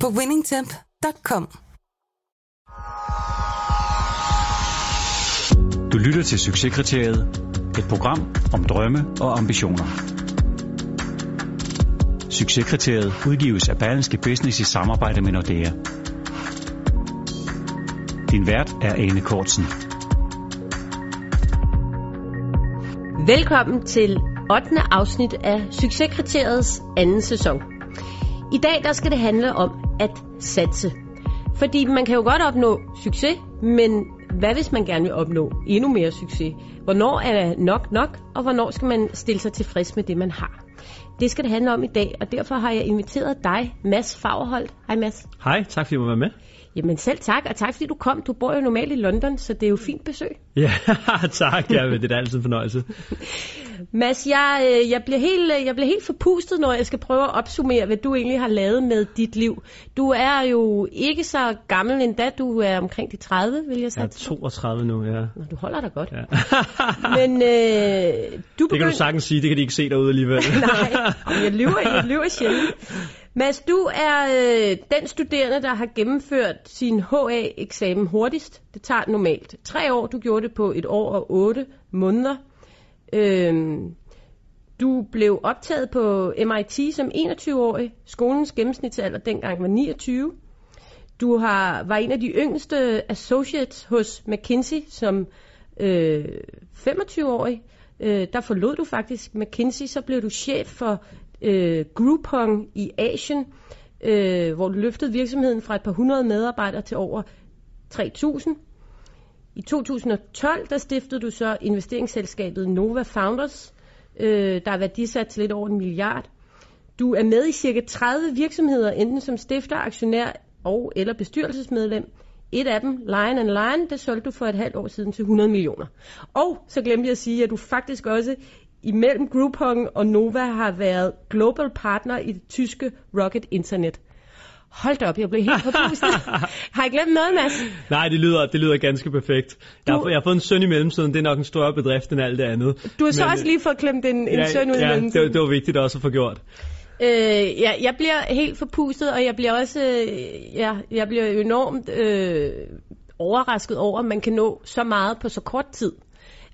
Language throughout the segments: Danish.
på winningtemp.com. Du lytter til Succeskriteriet. Et program om drømme og ambitioner. Succeskriteriet udgives af Berlingske Business i samarbejde med Nordea. Din vært er Ane Kortsen. Velkommen til 8. afsnit af Succeskriteriets anden sæson. I dag der skal det handle om at satse. Fordi man kan jo godt opnå succes, men hvad hvis man gerne vil opnå endnu mere succes? Hvornår er nok nok, og hvornår skal man stille sig tilfreds med det, man har? Det skal det handle om i dag, og derfor har jeg inviteret dig, Mads Fagerholt. Hej Mads. Hej, tak fordi du var med. Jamen selv tak, og tak fordi du kom. Du bor jo normalt i London, så det er jo fint besøg. Ja, tak. Ja, det er altid en fornøjelse. Mads, jeg, øh, jeg, bliver helt, øh, jeg bliver helt forpustet, når jeg skal prøve at opsummere, hvad du egentlig har lavet med dit liv. Du er jo ikke så gammel endda, du er omkring de 30, vil jeg sige. Jeg er 32 nu, ja. Nå, du holder dig godt. Ja. Men øh, du begynd... Det kan du sagtens sige, det kan de ikke se derude alligevel. Nej, jeg lyver, jeg lyver sjældent. Mads, du er øh, den studerende, der har gennemført sin HA-eksamen hurtigst. Det tager normalt tre år. Du gjorde det på et år og otte måneder. Øhm, du blev optaget på MIT som 21-årig. Skolens gennemsnitsalder dengang var 29. Du har, var en af de yngste associates hos McKinsey som øh, 25-årig. Øh, der forlod du faktisk McKinsey, så blev du chef for øh, Groupon i Asien, øh, hvor du løftede virksomheden fra et par hundrede medarbejdere til over 3.000. I 2012 der stiftede du så investeringsselskabet Nova Founders, øh, der er værdisat til lidt over en milliard. Du er med i cirka 30 virksomheder, enten som stifter, aktionær og eller bestyrelsesmedlem. Et af dem, Lion and Lion, det solgte du for et halvt år siden til 100 millioner. Og så glemte jeg at sige, at du faktisk også imellem Groupon og Nova har været global partner i det tyske Rocket Internet. Hold da op, jeg blev helt forpustet. har jeg glemt noget, Mads? Nej, det lyder, det lyder ganske perfekt. Jeg, du... har, jeg har fået en søn i mellemtiden, det er nok en større bedrift end alt det andet. Du har så Men, også lige fået klemt en, en ja, søn ud ja, i mellemtiden. Det, det var vigtigt også at få gjort. Øh, ja, jeg bliver helt forpustet, og jeg bliver også øh, ja, jeg bliver enormt øh, overrasket over, at man kan nå så meget på så kort tid.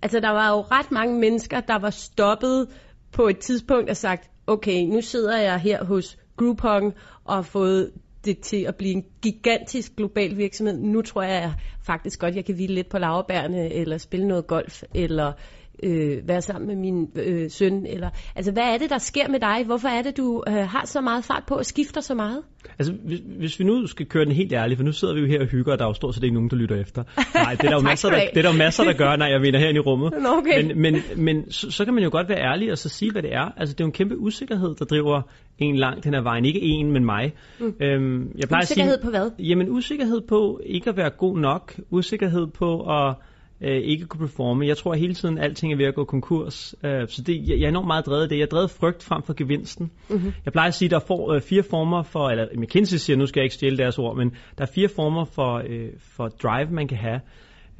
Altså, der var jo ret mange mennesker, der var stoppet på et tidspunkt og sagt, okay, nu sidder jeg her hos Groupon og har fået det til at blive en gigantisk global virksomhed. Nu tror jeg faktisk godt, jeg kan hvile lidt på laverbærene, eller spille noget golf, eller øh, være sammen med min øh, søn? Eller, altså, hvad er det, der sker med dig? Hvorfor er det, du øh, har så meget fart på og skifter så meget? Altså, hvis, hvis vi nu skal køre den helt ærligt, for nu sidder vi jo her og hygger, og der er jo stort set ikke nogen, der lytter efter. Nej, det er der jo masser, der, det er der masser, der gør, når jeg mener herinde i rummet. Okay. Men, men, men så, så kan man jo godt være ærlig og så sige, hvad det er. Altså, det er jo en kæmpe usikkerhed, der driver en langt den her vejen. Ikke en, men mig. Mm. Øhm, jeg plejer usikkerhed at sige, på hvad? Jamen, usikkerhed på ikke at være god nok. Usikkerhed på at øh, ikke kunne performe. Jeg tror at hele tiden, at alting er ved at gå konkurs. Øh, så det, jeg, jeg er enormt meget drevet af det. Jeg er drevet frygt frem for gevinsten. Mm-hmm. Jeg plejer at sige, at der er for, øh, fire former for, eller McKinsey siger, nu skal jeg ikke stjæle deres ord, men der er fire former for, øh, for drive, man kan have.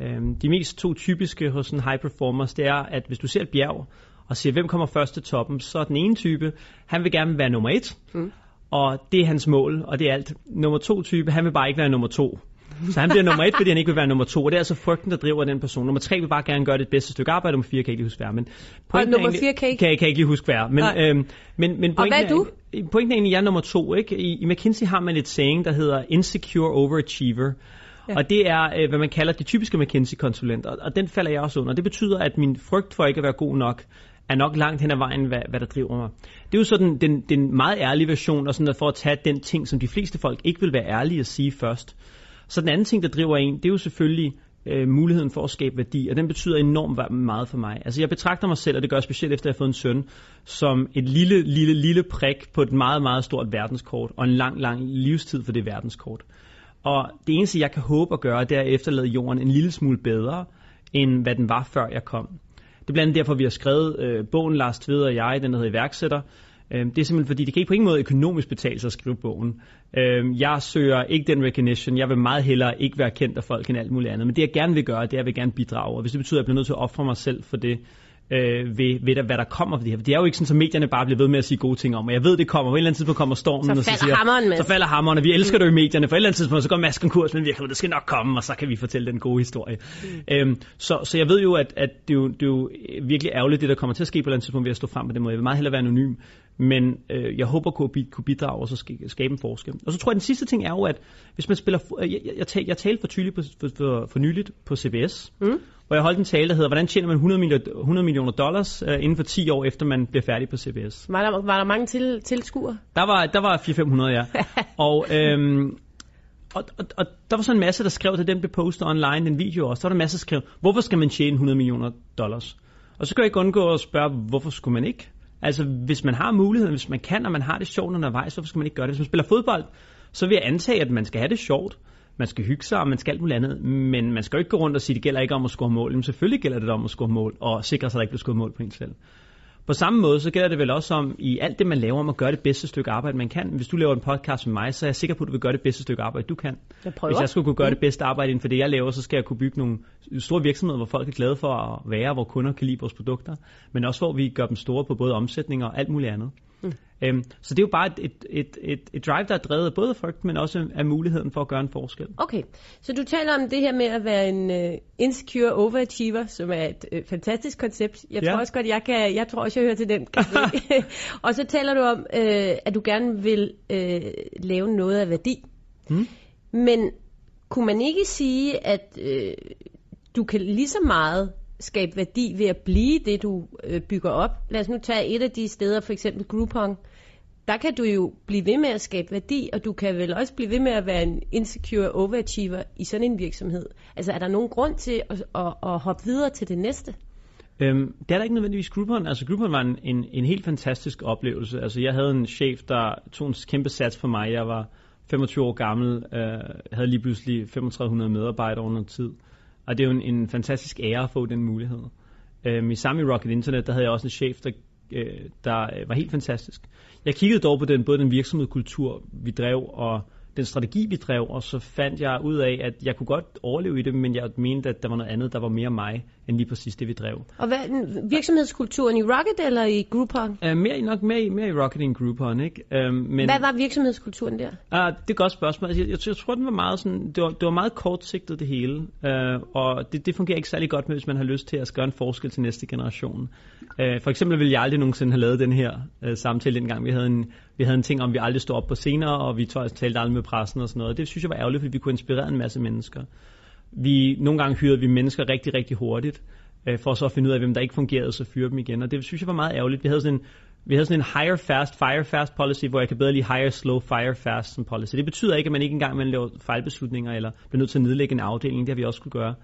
Øh, de mest to typiske hos en high performers, det er, at hvis du ser et bjerg, og siger, hvem kommer først til toppen, så er den ene type, han vil gerne være nummer et, mm. og det er hans mål, og det er alt. Nummer to type, han vil bare ikke være nummer to. Så han bliver nummer et, fordi han ikke vil være nummer to. Og det er altså frygten, der driver den person. Nummer tre vil bare gerne gøre det bedste stykke arbejde. Nummer fire kan jeg ikke huske hvad. Men og nummer fire kan, kan, jeg, kan jeg ikke lige huske hvad. Men, øhm, men, men og hvad er du? Er, pointen er egentlig, jeg er nummer to. Ikke? I, I McKinsey har man et saying, der hedder insecure overachiever. Ja. Og det er, øh, hvad man kalder de typiske McKinsey-konsulenter. Og den falder jeg også under. Det betyder, at min frygt for ikke at være god nok, er nok langt hen ad vejen, hvad, hvad der driver mig. Det er jo sådan den, den meget ærlige version, og sådan at for at tage den ting, som de fleste folk ikke vil være ærlige at sige først. Så den anden ting, der driver en, det er jo selvfølgelig øh, muligheden for at skabe værdi, og den betyder enormt meget for mig. Altså jeg betragter mig selv, og det gør jeg specielt efter at jeg har fået en søn, som et lille, lille, lille prik på et meget, meget stort verdenskort, og en lang, lang livstid for det verdenskort. Og det eneste, jeg kan håbe at gøre, det er at efterlade jorden en lille smule bedre, end hvad den var, før jeg kom. Det er blandt andet derfor, vi har skrevet øh, bogen, Lars Tved og jeg, den der hedder Iværksætter. Øh, det er simpelthen fordi, det kan ikke på ingen måde økonomisk betale sig at skrive bogen. Øh, jeg søger ikke den recognition. Jeg vil meget hellere ikke være kendt af folk end alt muligt andet. Men det jeg gerne vil gøre, det er, at jeg vil gerne bidrage. Og hvis det betyder, at jeg bliver nødt til at ofre mig selv for det, øh, ved, ved, hvad der kommer for det her. For det er jo ikke sådan, at medierne bare bliver ved med at sige gode ting om, og jeg ved, det kommer. På et eller andet tidspunkt kommer stormen, så og så siger, hammeren med. så falder hammeren, og vi elsker det jo i medierne. For et eller andet tidspunkt, så går Mads konkurs, men virkelig, det skal nok komme, og så kan vi fortælle den gode historie. Mm. Øhm, så, så jeg ved jo, at, at det, er jo, det er jo virkelig ærgerligt, det der kommer til at ske på et eller andet tidspunkt ved at stå frem på den måde. Jeg vil meget hellere være anonym, men øh, jeg håber kunne, kunne bidrage og så skabe en forskel. Og så tror jeg, at den sidste ting er jo, at hvis man spiller... Jeg, jeg, jeg, jeg talte for tydeligt på, for, for, for nyligt på CBS, mm hvor jeg holdt en tale, der hedder, hvordan tjener man 100 millioner, 100 millioner dollars uh, inden for 10 år, efter man bliver færdig på CBS. Var der, var der mange til, tilskuere? Der var, der var 400-500, ja. og, øhm, og, og, og der var så en masse, der skrev til den blev postet online, den video også. Der var der en masse, der skrev, hvorfor skal man tjene 100 millioner dollars? Og så kan jeg ikke undgå at spørge, hvorfor skulle man ikke? Altså, hvis man har muligheden, hvis man kan, og man har det sjovt undervejs, hvorfor skal man ikke gøre det? Hvis man spiller fodbold, så vil jeg antage, at man skal have det sjovt man skal hygge sig, og man skal alt muligt andet, men man skal jo ikke gå rundt og sige, at det gælder ikke om at score mål. Men selvfølgelig gælder det om at score mål, og sikre sig, at der ikke bliver scoret mål på en selv. På samme måde, så gælder det vel også om, i alt det, man laver, om at gøre det bedste stykke arbejde, man kan. Hvis du laver en podcast med mig, så er jeg sikker på, at du vil gøre det bedste stykke arbejde, du kan. Jeg Hvis jeg skulle kunne gøre mm. det bedste arbejde inden for det, jeg laver, så skal jeg kunne bygge nogle store virksomheder, hvor folk er glade for at være, hvor kunder kan lide vores produkter, men også hvor vi gør dem store på både omsætning og alt muligt andet. Mm. Øhm, så det er jo bare et, et, et, et, et drive, der er drevet af både frygt, men også af muligheden for at gøre en forskel. Okay, så du taler om det her med at være en uh, insecure overachiever, som er et uh, fantastisk koncept. Jeg ja. tror også godt, jeg kan, jeg tror også, jeg hører til den Og så taler du om, uh, at du gerne vil uh, lave noget af værdi. Mm. Men kunne man ikke sige, at uh, du kan lige så meget skabe værdi ved at blive det, du øh, bygger op. Lad os nu tage et af de steder, for eksempel Groupon. Der kan du jo blive ved med at skabe værdi, og du kan vel også blive ved med at være en insecure overachiever i sådan en virksomhed. Altså er der nogen grund til at, at, at hoppe videre til det næste? Øhm, det er der ikke nødvendigvis Groupon. Altså Groupon var en, en, en helt fantastisk oplevelse. Altså jeg havde en chef, der tog en kæmpe sats for mig. Jeg var 25 år gammel, øh, havde lige pludselig 3500 medarbejdere under tid. Og det er jo en, en fantastisk ære at få den mulighed. Øhm, I samme i Rocket Internet, der havde jeg også en chef, der, øh, der øh, var helt fantastisk. Jeg kiggede dog på den, både den virksomhedskultur, vi drev, og den strategi, vi drev, og så fandt jeg ud af, at jeg kunne godt overleve i det, men jeg mente, at der var noget andet, der var mere mig, end lige præcis det, vi drev. Og hvad virksomhedskulturen i Rocket eller i Groupon? Uh, mere, nok mere, mere i Rocket end Groupon, ikke? Uh, men, hvad var virksomhedskulturen der? Uh, det er et godt spørgsmål. Altså, jeg, jeg, jeg tror, den var meget sådan, det var, det var meget kortsigtet det hele, uh, og det, det fungerer ikke særlig godt med, hvis man har lyst til at gøre en forskel til næste generation. Uh, for eksempel ville jeg aldrig nogensinde have lavet den her uh, samtale dengang. Vi havde en, vi havde en ting om, at vi aldrig stod op på scener, og vi talte aldrig med pressen og sådan noget. Det synes jeg var ærgerligt, fordi vi kunne inspirere en masse mennesker. Vi, nogle gange hyrede vi mennesker rigtig, rigtig hurtigt, øh, for så at finde ud af, hvem der ikke fungerede, så fyre dem igen. Og det synes jeg var meget ærgerligt. Vi havde sådan en, vi havde sådan en hire fast, fire fast policy, hvor jeg kan bedre lige hire slow, fire fast som policy. Det betyder ikke, at man ikke engang man laver fejlbeslutninger, eller bliver nødt til at nedlægge en afdeling. Det har vi også kunne gøre.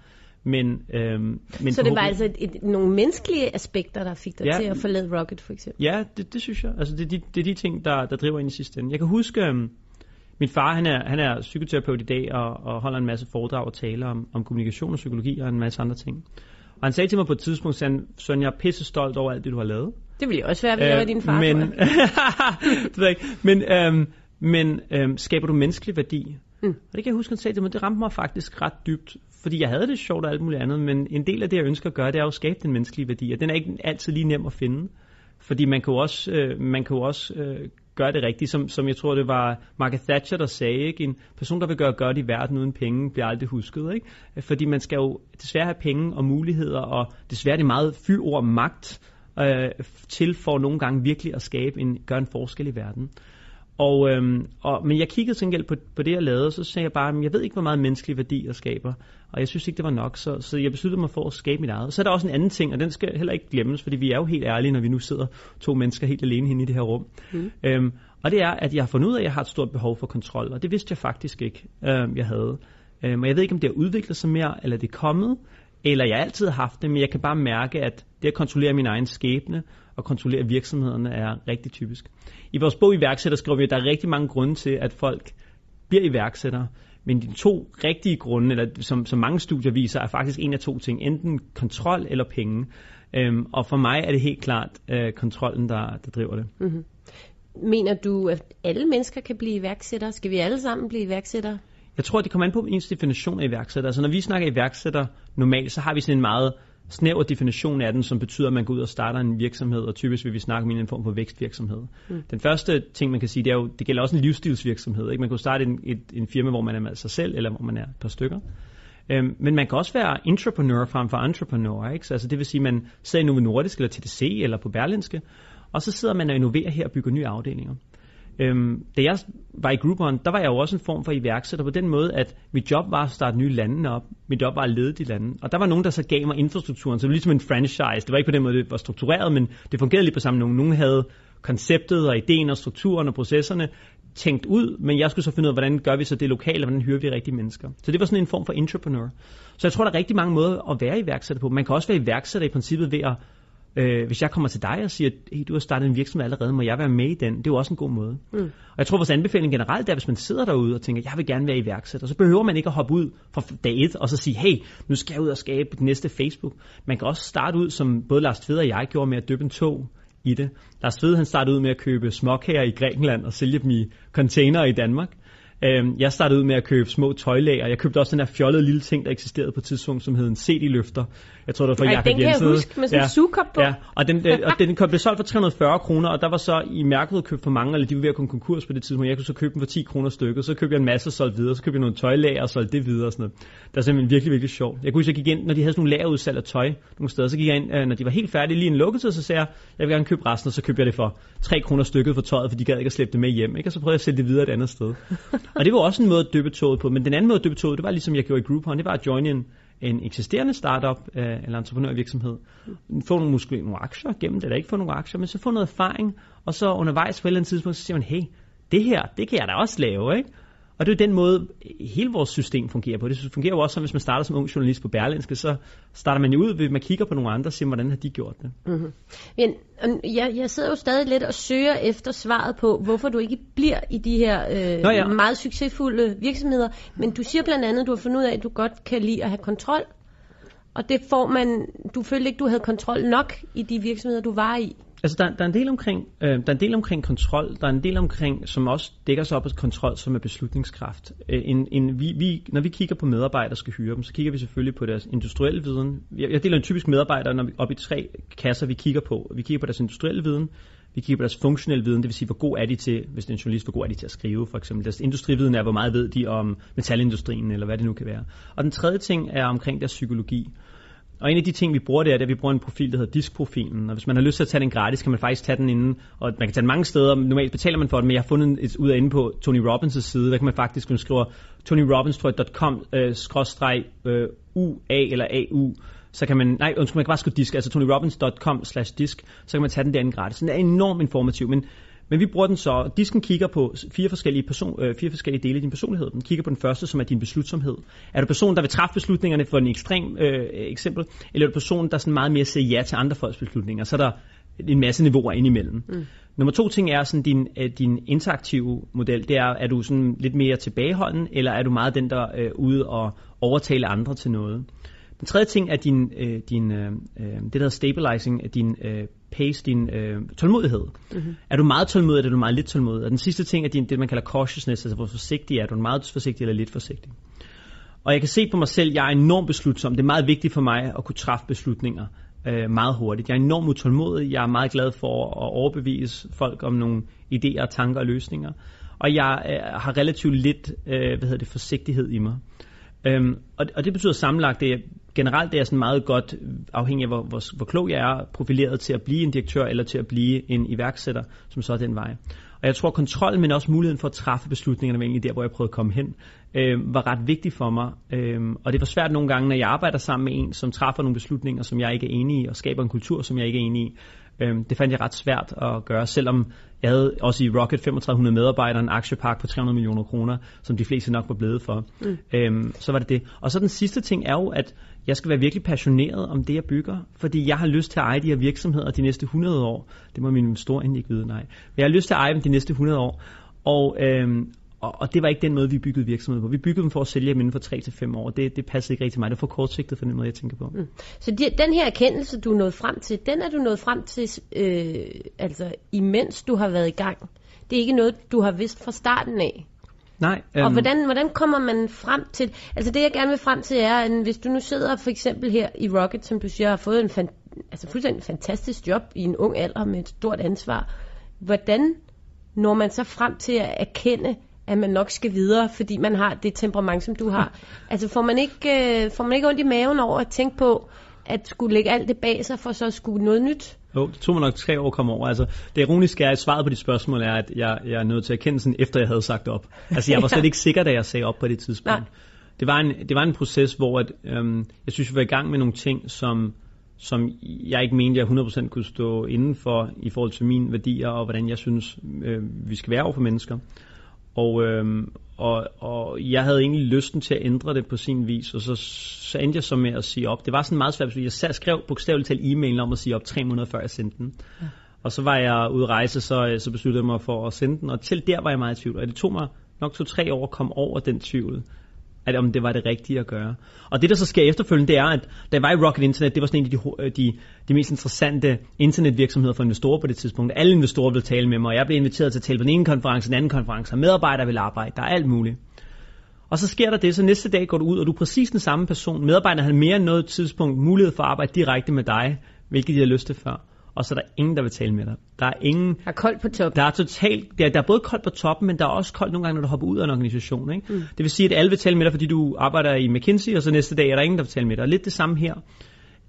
Men, øhm, men så det var altså et, et, nogle menneskelige aspekter, der fik dig ja, til at forlade Rocket, for eksempel? Ja, det, det synes jeg. Altså, det, det, det er de ting, der, der driver ind i sidste ende. Jeg kan huske, øhm, min far han er, han er psykoterapeut i dag og, og holder en masse foredrag og taler om, om kommunikation og psykologi og en masse andre ting. Og han sagde til mig på et tidspunkt, sagde Søren, jeg er pisse stolt over alt det, du har lavet. Det ville jeg også være, hvis jeg var din far. Men, det ved jeg ikke. Men, øhm, men øhm, skaber du menneskelig værdi? Mm. Og det kan jeg huske, han sagde til mig, det ramte mig faktisk ret dybt, fordi jeg havde det sjovt og alt muligt andet, men en del af det, jeg ønsker at gøre, det er at skabe den menneskelige værdi, og den er ikke altid lige nem at finde. Fordi man kan jo også, øh, man kan jo også øh, gøre det rigtigt, som, som jeg tror, det var Margaret Thatcher, der sagde, ikke? en person, der vil gøre godt i verden uden penge, bliver aldrig husket. Ikke? Fordi man skal jo desværre have penge og muligheder, og desværre det meget fyord magt øh, til for nogle gange virkelig at skabe en, gøre en forskel i verden. Og, øhm, og, men jeg kiggede til gengæld på, på det, jeg lavede, og så sagde jeg bare, at jeg ved ikke, hvor meget menneskelig værdi jeg skaber. Og jeg synes ikke, det var nok, så, så jeg besluttede mig for at skabe mit eget. Så er der også en anden ting, og den skal heller ikke glemmes, fordi vi er jo helt ærlige, når vi nu sidder to mennesker helt alene henne i det her rum. Mm. Øhm, og det er, at jeg har fundet ud af, at jeg har et stort behov for kontrol, og det vidste jeg faktisk ikke, øh, jeg havde. Øhm, og jeg ved ikke, om det har udviklet sig mere, eller det er kommet, eller jeg altid har haft det, men jeg kan bare mærke, at det at kontrollere min egen skæbne og kontrollere virksomhederne er rigtig typisk. I vores bog iværksætter skriver vi, at der er rigtig mange grunde til, at folk bliver iværksættere. Men de to rigtige grunde, eller som, som mange studier viser, er faktisk en af to ting. Enten kontrol eller penge. Øhm, og for mig er det helt klart øh, kontrollen, der, der driver det. Mm-hmm. Mener du, at alle mennesker kan blive iværksættere? Skal vi alle sammen blive iværksættere? Jeg tror, det kommer an på ens definition af iværksætter. Altså når vi snakker iværksætter normalt, så har vi sådan en meget snæver definition af den, som betyder, at man går ud og starter en virksomhed, og typisk vil vi snakke om en form for vækstvirksomhed. Mm. Den første ting, man kan sige, det er jo, det gælder også en livsstilsvirksomhed. Ikke? Man kan starte en, et, en firma, hvor man er med sig selv, eller hvor man er et par stykker. Øhm, men man kan også være entrepreneur frem for entrepreneur. Ikke? Så, altså, det vil sige, at man sidder i Novo Nordisk, eller TDC, eller på Berlinske, og så sidder man og innoverer her og bygger nye afdelinger. Øhm, da jeg var i Groupon, der var jeg jo også en form for iværksætter på den måde, at mit job var at starte nye lande op. Mit job var at lede de lande. Og der var nogen, der så gav mig infrastrukturen, så det var ligesom en franchise. Det var ikke på den måde, det var struktureret, men det fungerede lige på samme nogen. Nogen havde konceptet og ideen og strukturen og processerne tænkt ud, men jeg skulle så finde ud af, hvordan gør vi så det lokale, og hvordan hyrer vi rigtige mennesker. Så det var sådan en form for entrepreneur. Så jeg tror, der er rigtig mange måder at være iværksætter på. Man kan også være iværksætter i princippet ved at Øh, hvis jeg kommer til dig og siger, at hey, du har startet en virksomhed allerede, må jeg være med i den? Det er jo også en god måde. Mm. Og jeg tror, vores anbefaling generelt er, hvis man sidder derude og tænker, jeg vil gerne være iværksætter, så behøver man ikke at hoppe ud fra dag et og så sige, hey, nu skal jeg ud og skabe det næste Facebook. Man kan også starte ud, som både Lars Tved og jeg gjorde med at døbe en tog i det. Lars Tved han startede ud med at købe småkager i Grækenland og sælge dem i container i Danmark. Øhm, jeg startede ud med at købe små tøjlager. Jeg købte også den her fjollede lille ting, der eksisterede på et tidspunkt, som hed en CD-løfter. Jeg tror, det var for Jakob Jensen. den kan jeg huske med sådan ja, en sugekop på. Ja, og den, øh, og den blev solgt for 340 kroner, og der var så i mærket købt for mange, eller de var ved at komme konkurs på det tidspunkt. Jeg kunne så købe dem for 10 kroner stykket, så købte jeg en masse og solgte videre, så købte jeg nogle tøjlager og solgte det videre og sådan noget. Det var simpelthen virkelig, virkelig sjovt. Jeg kunne huske, jeg gik ind, når de havde sådan nogle lagerudsalg af tøj nogle steder, så gik jeg ind, øh, når de var helt færdige, lige en lukketid, så sagde jeg, jeg vil gerne købe resten, og så købte jeg det for 3 kroner stykket for tøjet, for de gad ikke at slippe det med hjem, ikke? og så prøvede jeg at sælge det videre et andet sted og det var også en måde at døbe toget på, men den anden måde at døbe toget, det var ligesom jeg gjorde i Groupon, det var at join en, en eksisterende startup øh, eller entreprenørvirksomhed. Få nogle, måske nogle aktier gennem det, eller ikke få nogle aktier, men så få noget erfaring, og så undervejs på et eller andet tidspunkt, så siger man, hey, det her, det kan jeg da også lave, ikke? Og det er jo den måde, hele vores system fungerer på. Det fungerer jo også som, hvis man starter som ung journalist på Berlinske, så starter man jo ud ved, at man kigger på nogle andre og siger, hvordan har de gjort det. Mm-hmm. Men jeg, jeg sidder jo stadig lidt og søger efter svaret på, hvorfor du ikke bliver i de her øh, Nå, ja. meget succesfulde virksomheder. Men du siger blandt andet, at du har fundet ud af, at du godt kan lide at have kontrol. Og det får man, du følte ikke, du havde kontrol nok i de virksomheder, du var i. Altså, der, der, er en del omkring, øh, der er en del omkring kontrol, der er en del omkring, som også dækker sig op af kontrol, som er beslutningskraft. Øh, en, en, vi, vi, når vi kigger på medarbejdere, der skal hyre dem, så kigger vi selvfølgelig på deres industrielle viden. Jeg, jeg deler en typisk medarbejder når vi, op i tre kasser, vi kigger på. Vi kigger på deres industrielle viden, vi kigger på deres funktionelle viden, det vil sige, hvor god er de til, hvis det er en journalist, hvor god er de til at skrive, for eksempel. Deres industrividen er, hvor meget ved de om metalindustrien, eller hvad det nu kan være. Og den tredje ting er omkring deres psykologi. Og en af de ting, vi bruger, det er, at vi bruger en profil, der hedder diskprofilen. Og hvis man har lyst til at tage den gratis, kan man faktisk tage den inden. Og man kan tage den mange steder. Normalt betaler man for den, men jeg har fundet et ud af inde på Tony Robbins' side. Der kan man faktisk, hvis man skriver øh, øh ua eller au, så kan man, nej, undskyld, man kan bare skrive disk, altså tonyrobbins.com slash disk, så kan man tage den derinde gratis. Den er enormt informativ, men men vi bruger den så, disken kigger på fire forskellige, person, øh, fire forskellige dele af din personlighed. Den kigger på den første, som er din beslutsomhed. Er du person, der vil træffe beslutningerne for en ekstrem øh, eksempel, eller er du person, der sådan meget mere siger ja til andre folks beslutninger? Så er der en masse niveauer indimellem. Mm. Nummer to ting er sådan din, øh, din interaktive model. Det er, er du sådan lidt mere tilbageholden, eller er du meget den, der er øh, ude og overtale andre til noget? Den tredje ting er din, øh, din øh, øh det der hedder stabilizing, din øh, pace, din øh, tålmodighed. Mm-hmm. Er du meget tålmodig, eller er du meget lidt tålmodig? Og den sidste ting er din, det, man kalder cautiousness, altså hvor forsigtig er du. Er du meget forsigtig eller lidt forsigtig? Og jeg kan se på mig selv, jeg er enormt beslutsom. Det er meget vigtigt for mig at kunne træffe beslutninger øh, meget hurtigt. Jeg er enormt utålmodig. Jeg er meget glad for at overbevise folk om nogle idéer, tanker og løsninger. Og jeg øh, har relativt lidt øh, hvad hedder det, forsigtighed i mig. Øhm, og, og det betyder sammenlagt, det generelt det er sådan meget godt, afhængig af hvor, hvor, hvor klog jeg er, profileret til at blive en direktør eller til at blive en iværksætter, som så er den vej. Og jeg tror, kontrol, men også muligheden for at træffe beslutningerne, var egentlig der, hvor jeg prøvede at komme hen, øh, var ret vigtigt for mig. Øh, og det var svært nogle gange, når jeg arbejder sammen med en, som træffer nogle beslutninger, som jeg ikke er enig i, og skaber en kultur, som jeg ikke er enig i, Øhm, det fandt jeg ret svært at gøre, selvom jeg havde også i Rocket 3500 medarbejdere, en aktiepark på 300 millioner kroner, som de fleste nok var blevet for. Mm. Øhm, så var det det. Og så den sidste ting er jo, at jeg skal være virkelig passioneret om det, jeg bygger, fordi jeg har lyst til at eje de her virksomheder de næste 100 år. Det må min store endelig ikke vide, nej. Men jeg har lyst til at eje dem de næste 100 år. Og, øhm, og, og det var ikke den måde, vi byggede virksomheder på. Vi byggede dem for at sælge dem inden for 3 til fem år. Det, det passede ikke rigtig til mig. Det er for kortsigtet for den måde, jeg tænker på. Mm. Så de, den her erkendelse, du er nået frem til, den er du nået frem til, øh, altså imens du har været i gang. Det er ikke noget, du har vidst fra starten af. Nej. Um... Og hvordan, hvordan kommer man frem til... Altså det, jeg gerne vil frem til, er, at hvis du nu sidder for eksempel her i Rocket, som du siger, har fået en fan, altså fuldstændig fantastisk job i en ung alder med et stort ansvar. Hvordan når man så frem til at erkende, at man nok skal videre, fordi man har det temperament, som du har. altså får man ikke, øh, får man ikke ondt i maven over at tænke på, at skulle lægge alt det bag sig, for så at skulle noget nyt? Jo, det tog mig nok tre år at komme over. Altså, det ironiske er, at svaret på de spørgsmål er, at jeg, jeg er nødt til at kende sådan, efter jeg havde sagt op. Altså, jeg var slet ikke sikker, da jeg sagde op på det tidspunkt. Nej. Det var, en, det var en proces, hvor at, øhm, jeg synes, vi var i gang med nogle ting, som, som jeg ikke mente, jeg 100% kunne stå indenfor i forhold til mine værdier og hvordan jeg synes, øh, vi skal være over for mennesker. Og, øhm, og, og jeg havde egentlig lysten til at ændre det på sin vis, og så, så endte jeg så med at sige op. Det var sådan meget svært, fordi jeg skrev bogstaveligt talt e-mail om at sige op tre måneder før jeg sendte den. Ja. Og så var jeg ude at rejse, så, så besluttede jeg mig for at sende den, og til der var jeg meget i tvivl. Og det tog mig nok to-tre år at komme over den tvivl at om det var det rigtige at gøre. Og det, der så sker efterfølgende, det er, at da jeg var i Rocket Internet, det var sådan en af de, øh, de, de mest interessante internetvirksomheder for investorer på det tidspunkt. Alle investorer ville tale med mig, og jeg blev inviteret til at tale på den ene konference, den anden konference, og medarbejdere ville arbejde, der er alt muligt. Og så sker der det, så næste dag går du ud, og du er præcis den samme person. Medarbejderne har mere end noget tidspunkt mulighed for at arbejde direkte med dig, hvilket de har lyst til før og så er der ingen, der vil tale med dig. Der er ingen... Der er koldt på toppen. Der er totalt... Der, der er både koldt på toppen, men der er også koldt nogle gange, når du hopper ud af en organisation. Ikke? Mm. Det vil sige, at alle vil tale med dig, fordi du arbejder i McKinsey, og så næste dag er der ingen, der vil tale med dig. Og lidt det samme her,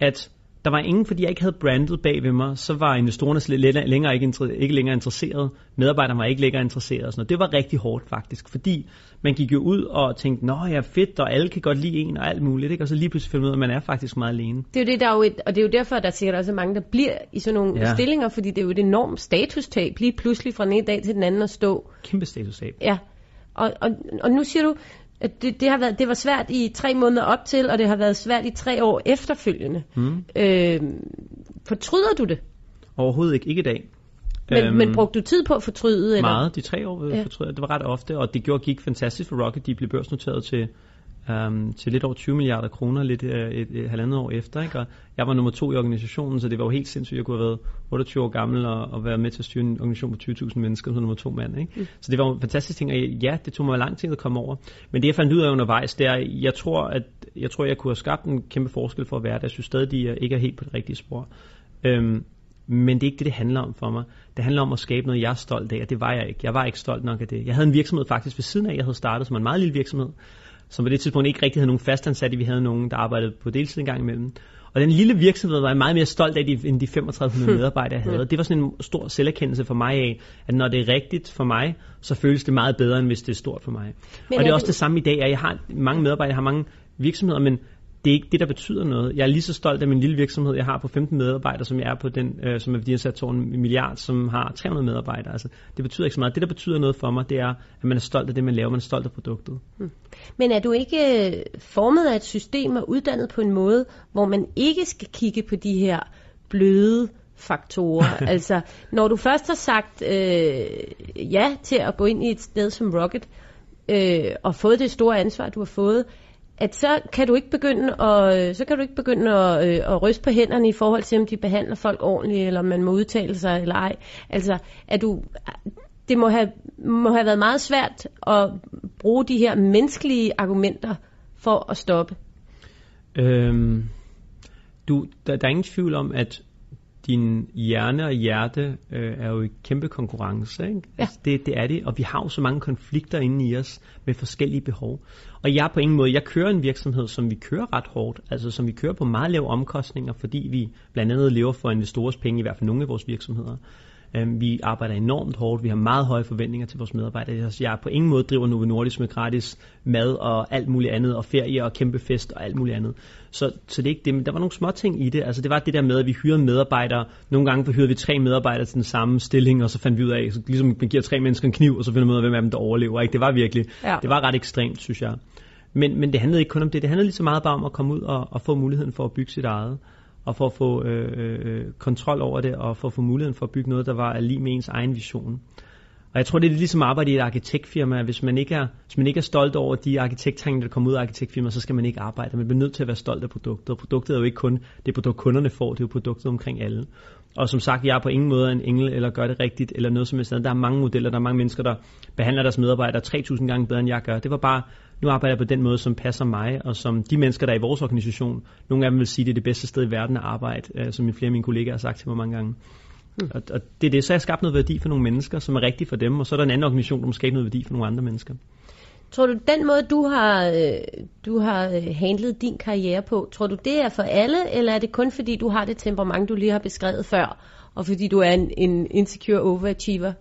at der var ingen, fordi jeg ikke havde brandet bag ved mig, så var investorerne slet længere ikke, ikke længere interesseret. Medarbejderne var ikke længere interesseret. Og sådan noget. Det var rigtig hårdt faktisk, fordi man gik jo ud og tænkte, nå jeg er fedt, og alle kan godt lide en og alt muligt. Ikke? Og så lige pludselig finder man ud af, at man er faktisk meget alene. Det er jo det, der er jo et, og det er jo derfor, at der sikkert også mange, der bliver i sådan nogle ja. stillinger, fordi det er jo et enormt statustab, lige pludselig fra den ene dag til den anden at stå. Kæmpe statustab. Ja, og, og, og nu siger du, at det, det, har været, det var svært i tre måneder op til, og det har været svært i tre år efterfølgende. Mm. Øh, fortryder du det? Overhovedet ikke. Ikke i dag. Men, øhm, men brugte du tid på at fortryde? Eller? Meget. De tre år ja. fortryder Det var ret ofte, og det gjorde gik fantastisk for Rocket. De blev børsnoteret til um, til lidt over 20 milliarder kroner lidt uh, et, et, et halvandet år efter. Ikke? Og jeg var nummer to i organisationen, så det var jo helt sindssygt, at jeg kunne have været 28 år gammel og, og være med til at styre en organisation på 20.000 mennesker som nummer to mand. Ikke? Mm. Så det var en fantastisk ting, og ja, det tog mig lang tid at komme over. Men det jeg fandt ud af undervejs, det er, jeg tror, at jeg tror, jeg kunne have skabt en kæmpe forskel for at være der. Jeg synes stadig, de ikke er helt på det rigtige spor. Um, men det er ikke det, det handler om for mig. Det handler om at skabe noget, jeg er stolt af, og det var jeg ikke. Jeg var ikke stolt nok af det. Jeg havde en virksomhed faktisk ved siden af, jeg havde startet som en meget lille virksomhed, som på det tidspunkt ikke rigtig havde nogen fastansatte. Vi havde nogen, der arbejdede på deltid en gang imellem. Og den lille virksomhed var jeg meget mere stolt af, end de 3500 medarbejdere, jeg havde. Det var sådan en stor selverkendelse for mig af, at når det er rigtigt for mig, så føles det meget bedre, end hvis det er stort for mig. Men og det er også det samme i dag, at jeg har mange medarbejdere, jeg har mange virksomheder, men det er ikke det, der betyder noget. Jeg er lige så stolt af min lille virksomhed, jeg har på 15 medarbejdere, som jeg er på den, øh, som er værdiansat en milliard, som har 300 medarbejdere. Altså, det betyder ikke så meget. Det, der betyder noget for mig, det er, at man er stolt af det, man laver. Man er stolt af produktet. Hmm. Men er du ikke øh, formet af et system og uddannet på en måde, hvor man ikke skal kigge på de her bløde faktorer. altså, når du først har sagt øh, ja til at gå ind i et sted som Rocket, øh, og fået det store ansvar, du har fået, at så kan du ikke begynde at, øh, så kan du ikke begynde at, øh, at ryste på hænderne i forhold til, om de behandler folk ordentligt, eller om man må udtale sig eller ej. Altså, at du, det må have, må have været meget svært at bruge de her menneskelige argumenter for at stoppe. Øhm, du, der, der er ingen tvivl om, at din hjerne og hjerte øh, er jo i kæmpe konkurrence. Ikke? Ja. Altså, det, det er det, og vi har jo så mange konflikter inde i os med forskellige behov. Og jeg på ingen måde, jeg kører en virksomhed, som vi kører ret hårdt, altså som vi kører på meget lave omkostninger, fordi vi blandt andet lever for investorers penge, i hvert fald nogle af vores virksomheder. Øh, vi arbejder enormt hårdt, vi har meget høje forventninger til vores medarbejdere. Jeg på ingen måde driver Novo Nordisk med gratis mad og alt muligt andet, og ferie og kæmpe fest og alt muligt andet. Så, så det er ikke det, men der var nogle små ting i det. Altså det var det der med, at vi hyrede medarbejdere. Nogle gange hyrede vi tre medarbejdere til den samme stilling, og så fandt vi ud af, så ligesom man giver tre mennesker en kniv, og så finder man ud af, hvem af dem, der overlever. Ikke? Det var virkelig, ja. det var ret ekstremt, synes jeg. Men, men det handlede ikke kun om det. Det handlede lige så meget bare om at komme ud og, og få muligheden for at bygge sit eget. Og for at få øh, øh, kontrol over det, og for at få muligheden for at bygge noget, der var lige med ens egen vision. Og jeg tror, det er ligesom arbejde i et arkitektfirma. Hvis man ikke er, hvis man ikke er stolt over de arkitekttegninger, der kommer ud af arkitektfirma, så skal man ikke arbejde. Man bliver nødt til at være stolt af produktet. Og produktet er jo ikke kun det produkt, kunderne får, det er jo produktet omkring alle. Og som sagt, jeg er på ingen måde en engel, eller gør det rigtigt, eller noget som helst. Der er mange modeller, der er mange mennesker, der behandler deres medarbejdere 3000 gange bedre, end jeg gør. Det var bare, nu arbejder jeg på den måde, som passer mig, og som de mennesker, der er i vores organisation, nogle af dem vil sige, det er det bedste sted i verden at arbejde, øh, som flere af mine kollegaer har sagt til mig mange gange. Mm. Og, og det er det, så jeg har skabt noget værdi for nogle mennesker, som er rigtigt for dem, og så er der en anden organisation, der må skabe noget værdi for nogle andre mennesker. Tror du, den måde, du har, øh, du har øh, handlet din karriere på, tror du, det er for alle, eller er det kun fordi, du har det temperament, du lige har beskrevet før, og fordi du er en, en insecure overachiever?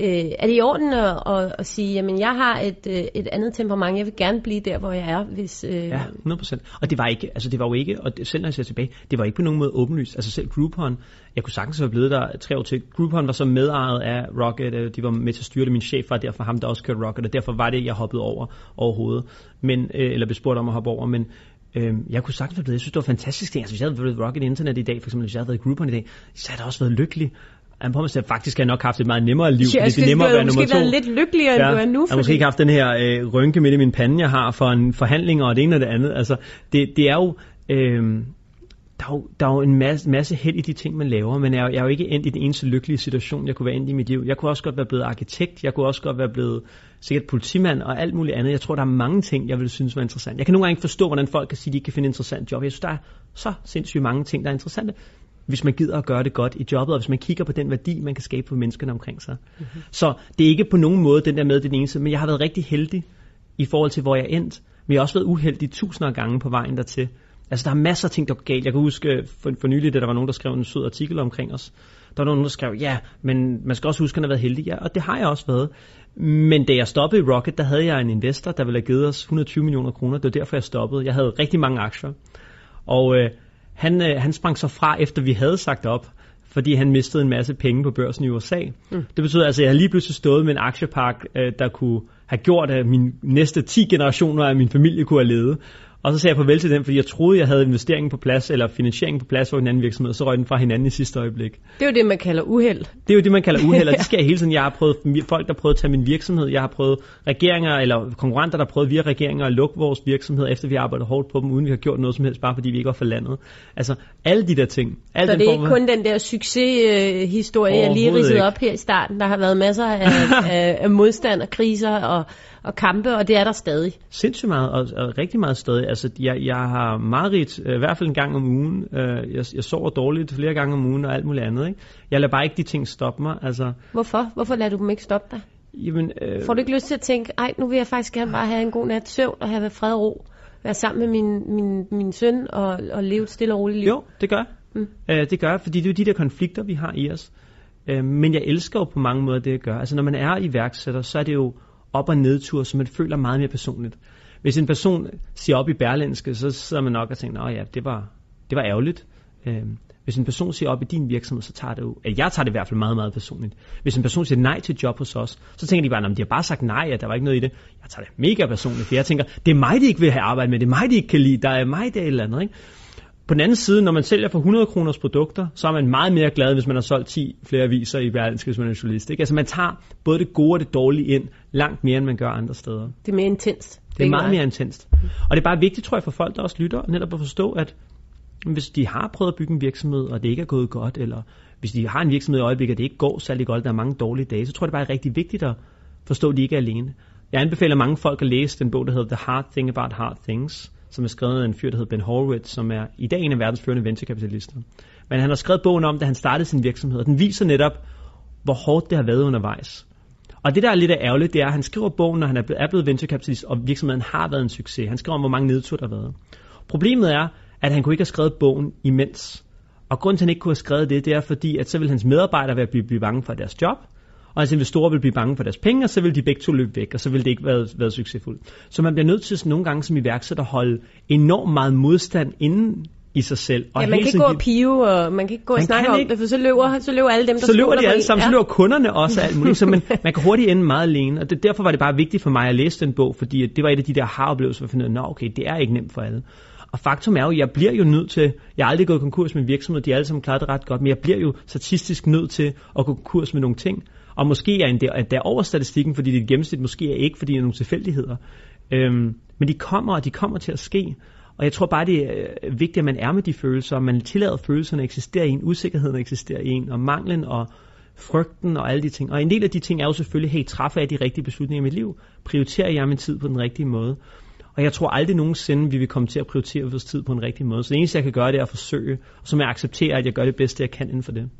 Øh, er det i orden at, at, at sige, jamen jeg har et, øh, et andet temperament, jeg vil gerne blive der, hvor jeg er, hvis... Øh... Ja, 100%. Og det var ikke, altså det var jo ikke, og selv når jeg ser tilbage, det var ikke på nogen måde åbenlyst. Altså selv Groupon, jeg kunne sagtens have blevet der tre år til. Groupon var så medejet af Rocket, øh, de var med til at styre det, min chef var derfor ham, der også kørte Rocket, og derfor var det, jeg hoppede over overhovedet, men, øh, eller bespurgte om at hoppe over, men Øh, jeg kunne sagtens have blevet, jeg synes, det var fantastisk ting. Altså, hvis jeg havde været Rocket Internet i dag, for eksempel, hvis jeg havde været i Groupon i dag, så havde jeg også været lykkelig. Han på at faktisk har jeg nok haft et meget nemmere liv, ja, det er nemmere at være nummer to. været lidt lykkeligere, ja, end du er nu. Jeg har måske ikke haft den her øh, rynke midt i min pande, jeg har for en forhandling og det ene og det andet. Altså, det, det er jo... Øh, der er, jo, der er jo en masse, masse held i de ting, man laver, men jeg, er, jeg er jo ikke endt i den eneste lykkelige situation, jeg kunne være endt i mit liv. Jeg kunne også godt være blevet arkitekt, jeg kunne også godt være blevet sikkert politimand og alt muligt andet. Jeg tror, der er mange ting, jeg vil synes var interessant. Jeg kan nogle gange ikke forstå, hvordan folk kan sige, at de ikke kan finde interessant job. Jeg synes, der er så sindssygt mange ting, der er interessante hvis man gider at gøre det godt i jobbet, og hvis man kigger på den værdi, man kan skabe for menneskerne omkring sig. Mm-hmm. Så det er ikke på nogen måde den der med den eneste, men jeg har været rigtig heldig i forhold til, hvor jeg er endt. Men jeg har også været uheldig tusinder af gange på vejen dertil. Altså, der er masser af ting, der går galt. Jeg kan huske for, for nylig, da der var nogen, der skrev en sød artikel omkring os. Der var nogen, der skrev, ja, men man skal også huske, at han har været heldig. Ja, og det har jeg også været. Men da jeg stoppede i Rocket, der havde jeg en investor, der ville have givet os 120 millioner kroner. Det var derfor, jeg stoppede. Jeg havde rigtig mange aktier. Og øh, han, øh, han sprang så fra, efter vi havde sagt op, fordi han mistede en masse penge på børsen i USA. Mm. Det betyder altså, at jeg har lige pludselig stået med en aktiepark, øh, der kunne have gjort, at min næste 10 generationer af min familie kunne have levet. Og så sagde jeg farvel til den, fordi jeg troede, jeg havde investeringen på plads, eller finansieringen på plads for en anden virksomhed, så røg den fra hinanden i sidste øjeblik. Det er jo det, man kalder uheld. Det er jo det, man kalder uheld, og det skal jeg hele tiden. Jeg har prøvet folk, der prøvet at tage min virksomhed. Jeg har prøvet regeringer, eller konkurrenter, der prøvet via regeringer at lukke vores virksomheder, efter vi har arbejdet hårdt på dem, uden vi har gjort noget som helst, bare fordi vi ikke var for landet. Altså, alle de der ting. Alle så det er ikke kun den der succeshistorie, jeg lige ridsede op her i starten. Der har været masser af, af, af modstand og kriser og og kampe, og det er der stadig. Sindssygt meget, og, og rigtig meget stadig. Altså, jeg, jeg har meget øh, i hvert fald en gang om ugen. Øh, jeg, jeg sover dårligt flere gange om ugen og alt muligt andet. Ikke? Jeg lader bare ikke de ting stoppe mig. Altså, Hvorfor? Hvorfor lader du dem ikke stoppe dig? Jamen, øh, Får du ikke lyst til at tænke, ej, nu vil jeg faktisk gerne bare have en god nat søvn og have fred og ro? Være sammen med min, min, min søn og, og leve et stille og roligt liv? Jo, det gør mm. øh, Det gør fordi det er jo de der konflikter, vi har i os. Øh, men jeg elsker jo på mange måder det, jeg gør. Altså når man er iværksætter, så er det jo op- og nedtur, som man føler meget mere personligt. Hvis en person siger op i Berlinske, så sidder man nok og tænker, at ja, det var, det var ærgerligt. Øhm, hvis en person siger op i din virksomhed, så tager det jo, at jeg tager det i hvert fald meget, meget personligt. Hvis en person siger nej til job hos os, så tænker de bare, at de har bare sagt nej, at der var ikke noget i det. Jeg tager det mega personligt, for jeg tænker, det er mig, de ikke vil have arbejde med, det er mig, de ikke kan lide, der er mig, der er et eller andet. Ikke? På den anden side, når man sælger for 100 kroners produkter, så er man meget mere glad, hvis man har solgt 10 flere aviser i Berlinske, hvis man er journalist. Ikke? Altså man tager både det gode og det dårlige ind langt mere, end man gør andre steder. Det er mere intenst. Det er meget mere intenst. Og det er bare vigtigt, tror jeg, for folk, der også lytter, netop at forstå, at hvis de har prøvet at bygge en virksomhed, og det ikke er gået godt, eller hvis de har en virksomhed i øjeblikket, og det ikke går særlig godt, der er mange dårlige dage, så tror jeg, det bare er rigtig vigtigt at forstå, at de ikke er alene. Jeg anbefaler mange folk at læse den bog, der hedder The Hard Thing About Hard Things, som er skrevet af en fyr, der hedder Ben Horowitz, som er i dag en af verdens førende venturekapitalister. Men han har skrevet bogen om, da han startede sin virksomhed, og den viser netop, hvor hårdt det har været undervejs. Og det, der er lidt ærgerligt, det er, at han skriver bogen, når han er blevet, er blevet venturekapitalist, og virksomheden har været en succes. Han skriver om, hvor mange nedtur der har været. Problemet er, at han kunne ikke have skrevet bogen imens. Og grunden til, at han ikke kunne have skrevet det, det er fordi, at så vil hans medarbejdere være blive, blive bange for deres job, og hans investorer vil blive bange for deres penge, og så vil de begge to løbe væk, og så vil det ikke være, være succesfuldt. Så man bliver nødt til sådan nogle gange som iværksætter at holde enormt meget modstand inden i sig selv. Og ja, man kan ikke gå og pive, og man kan ikke gå og snakke om ikke. det, for så løber, så løber alle dem, der Så løber de alle sammen, ja. så løber kunderne også alt muligt, så man, man kan hurtigt ende meget alene. Og det, derfor var det bare vigtigt for mig at læse den bog, fordi det var et af de der har-oplevelser, hvor jeg fandt ud af, okay, det er ikke nemt for alle. Og faktum er jo, jeg bliver jo nødt til, jeg har aldrig gået konkurs med virksomhed, de har alle sammen klaret det ret godt, men jeg bliver jo statistisk nødt til at gå konkurs med nogle ting. Og måske er en der, der over statistikken, fordi det er gennemsnit, måske er ikke, fordi det er nogle tilfældigheder. Øhm, men de kommer, og de kommer til at ske. Og jeg tror bare, det er øh, vigtigt, at man er med de følelser, og man tillader følelserne at eksistere i en, usikkerheden eksisterer i en, og manglen og frygten og alle de ting. Og en del af de ting er jo selvfølgelig, hey, træffer jeg de rigtige beslutninger i mit liv? Prioriterer jeg min tid på den rigtige måde? Og jeg tror aldrig nogensinde, vi vil komme til at prioritere vores tid på en rigtig måde. Så det eneste, jeg kan gøre, det er at forsøge, og så må jeg acceptere, at jeg gør det bedste, jeg kan inden for det.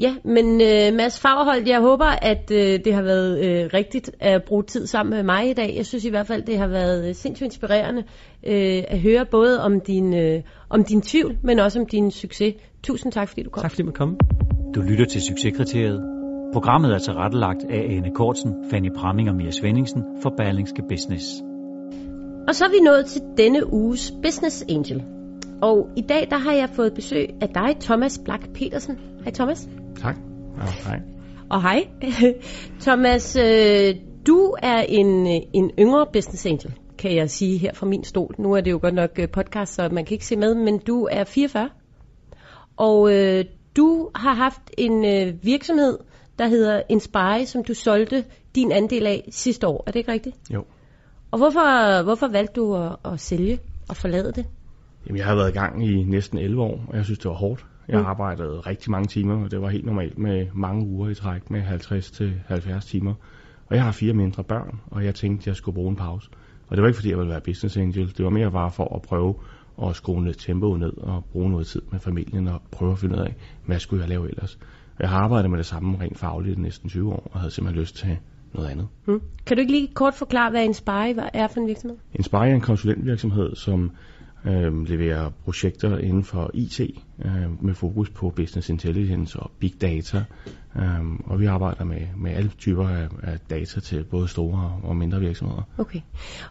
Ja, men uh, Mads Fagerholt, jeg håber, at uh, det har været uh, rigtigt at bruge tid sammen med mig i dag. Jeg synes i hvert fald, det har været uh, sindssygt inspirerende uh, at høre både om din, uh, om din tvivl, men også om din succes. Tusind tak, fordi du kom. Tak fordi du kom. Du lytter til Succeskriteriet. Programmet er tilrettelagt af Ane Kortsen, Fanny Pramming og Mia Svendingsen for Berlingske Business. Og så er vi nået til denne uges Business Angel. Og i dag der har jeg fået besøg af dig, Thomas Black Petersen. Hej Thomas. Tak. Og hej. Og hej. Thomas, øh, du er en, en yngre business angel, kan jeg sige her fra min stol. Nu er det jo godt nok øh, podcast, så man kan ikke se med, men du er 44. Og øh, du har haft en øh, virksomhed, der hedder Inspire, som du solgte din andel af sidste år. Er det ikke rigtigt? Jo. Og hvorfor, hvorfor valgte du at, at sælge og forlade det? Jamen, jeg har været i gang i næsten 11 år, og jeg synes, det var hårdt. Jeg mm. arbejdede rigtig mange timer, og det var helt normalt med mange uger i træk med 50-70 timer. Og jeg har fire mindre børn, og jeg tænkte, at jeg skulle bruge en pause. Og det var ikke, fordi jeg ville være business angel. Det var mere bare for at prøve at skrue lidt tempoet ned og bruge noget tid med familien og prøve at finde ud af, hvad skulle jeg lave ellers. Jeg har arbejdet med det samme rent fagligt i næsten 20 år, og havde simpelthen lyst til noget andet. Mm. Kan du ikke lige kort forklare, hvad Inspire er for en virksomhed? Inspire er en konsulentvirksomhed, som øh, leverer projekter inden for IT øh, med fokus på business intelligence og big data. Øh, og vi arbejder med, med alle typer af, af data til både store og mindre virksomheder. Okay.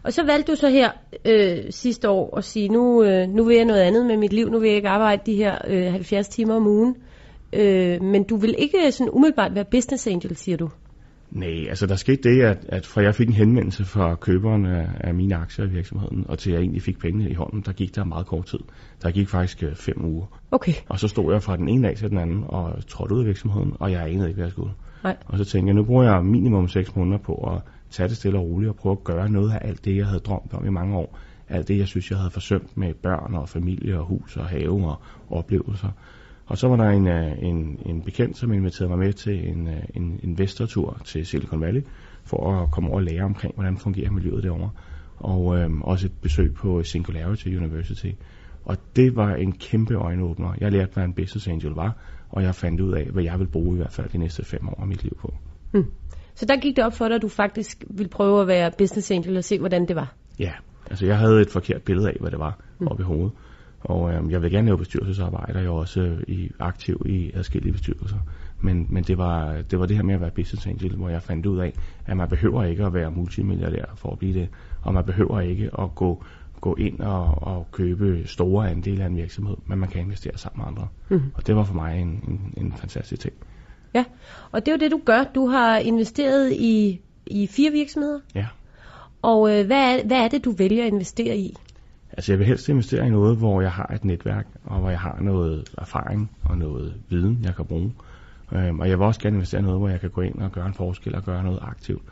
Og så valgte du så her øh, sidste år at sige, nu, øh, nu vil jeg noget andet med mit liv. Nu vil jeg ikke arbejde de her øh, 70 timer om ugen. Øh, men du vil ikke sådan umiddelbart være business angel, siger du? Nej, altså der skete det, at, at fra jeg fik en henvendelse fra køberen af, af mine aktier i virksomheden, og til jeg egentlig fik pengene i hånden, der gik der meget kort tid. Der gik faktisk øh, fem uger. Okay. Og så stod jeg fra den ene dag til den anden og trådte ud af virksomheden, og jeg anede ikke, hvad jeg skulle. Nej. Og så tænkte jeg, nu bruger jeg minimum 6 måneder på at tage det stille og roligt og prøve at gøre noget af alt det, jeg havde drømt om i mange år. Alt det, jeg synes, jeg havde forsømt med børn og familie og hus og have og oplevelser. Og så var der en, øh, en, en bekendt, som inviterede mig med til en, øh, en investortur til Silicon Valley, for at komme over og lære omkring, hvordan fungerer miljøet derovre. Og øhm, også et besøg på Singularity University. Og det var en kæmpe øjenåbner. Jeg lærte, hvad en business angel var, og jeg fandt ud af, hvad jeg vil bruge i hvert fald de næste fem år af mit liv på. Hmm. Så der gik det op for dig, at du faktisk ville prøve at være business angel og se, hvordan det var? Ja, altså jeg havde et forkert billede af, hvad det var hmm. oppe i hovedet. Og øh, jeg vil gerne lave bestyrelsesarbejde, jeg er også øh, i, aktiv i adskillige bestyrelser. Men, men det, var, det var det her med at være business angel, hvor jeg fandt ud af, at man behøver ikke at være multimilliardær for at blive det. Og man behøver ikke at gå, gå ind og, og købe store andele af en virksomhed, men man kan investere sammen med andre. Mm. Og det var for mig en, en, en fantastisk ting. Ja, og det er jo det, du gør. Du har investeret i, i fire virksomheder. Ja. Og øh, hvad, er, hvad er det, du vælger at investere i? Altså jeg vil helst investere i noget, hvor jeg har et netværk, og hvor jeg har noget erfaring og noget viden, jeg kan bruge. Øhm, og jeg vil også gerne investere i noget, hvor jeg kan gå ind og gøre en forskel og gøre noget aktivt.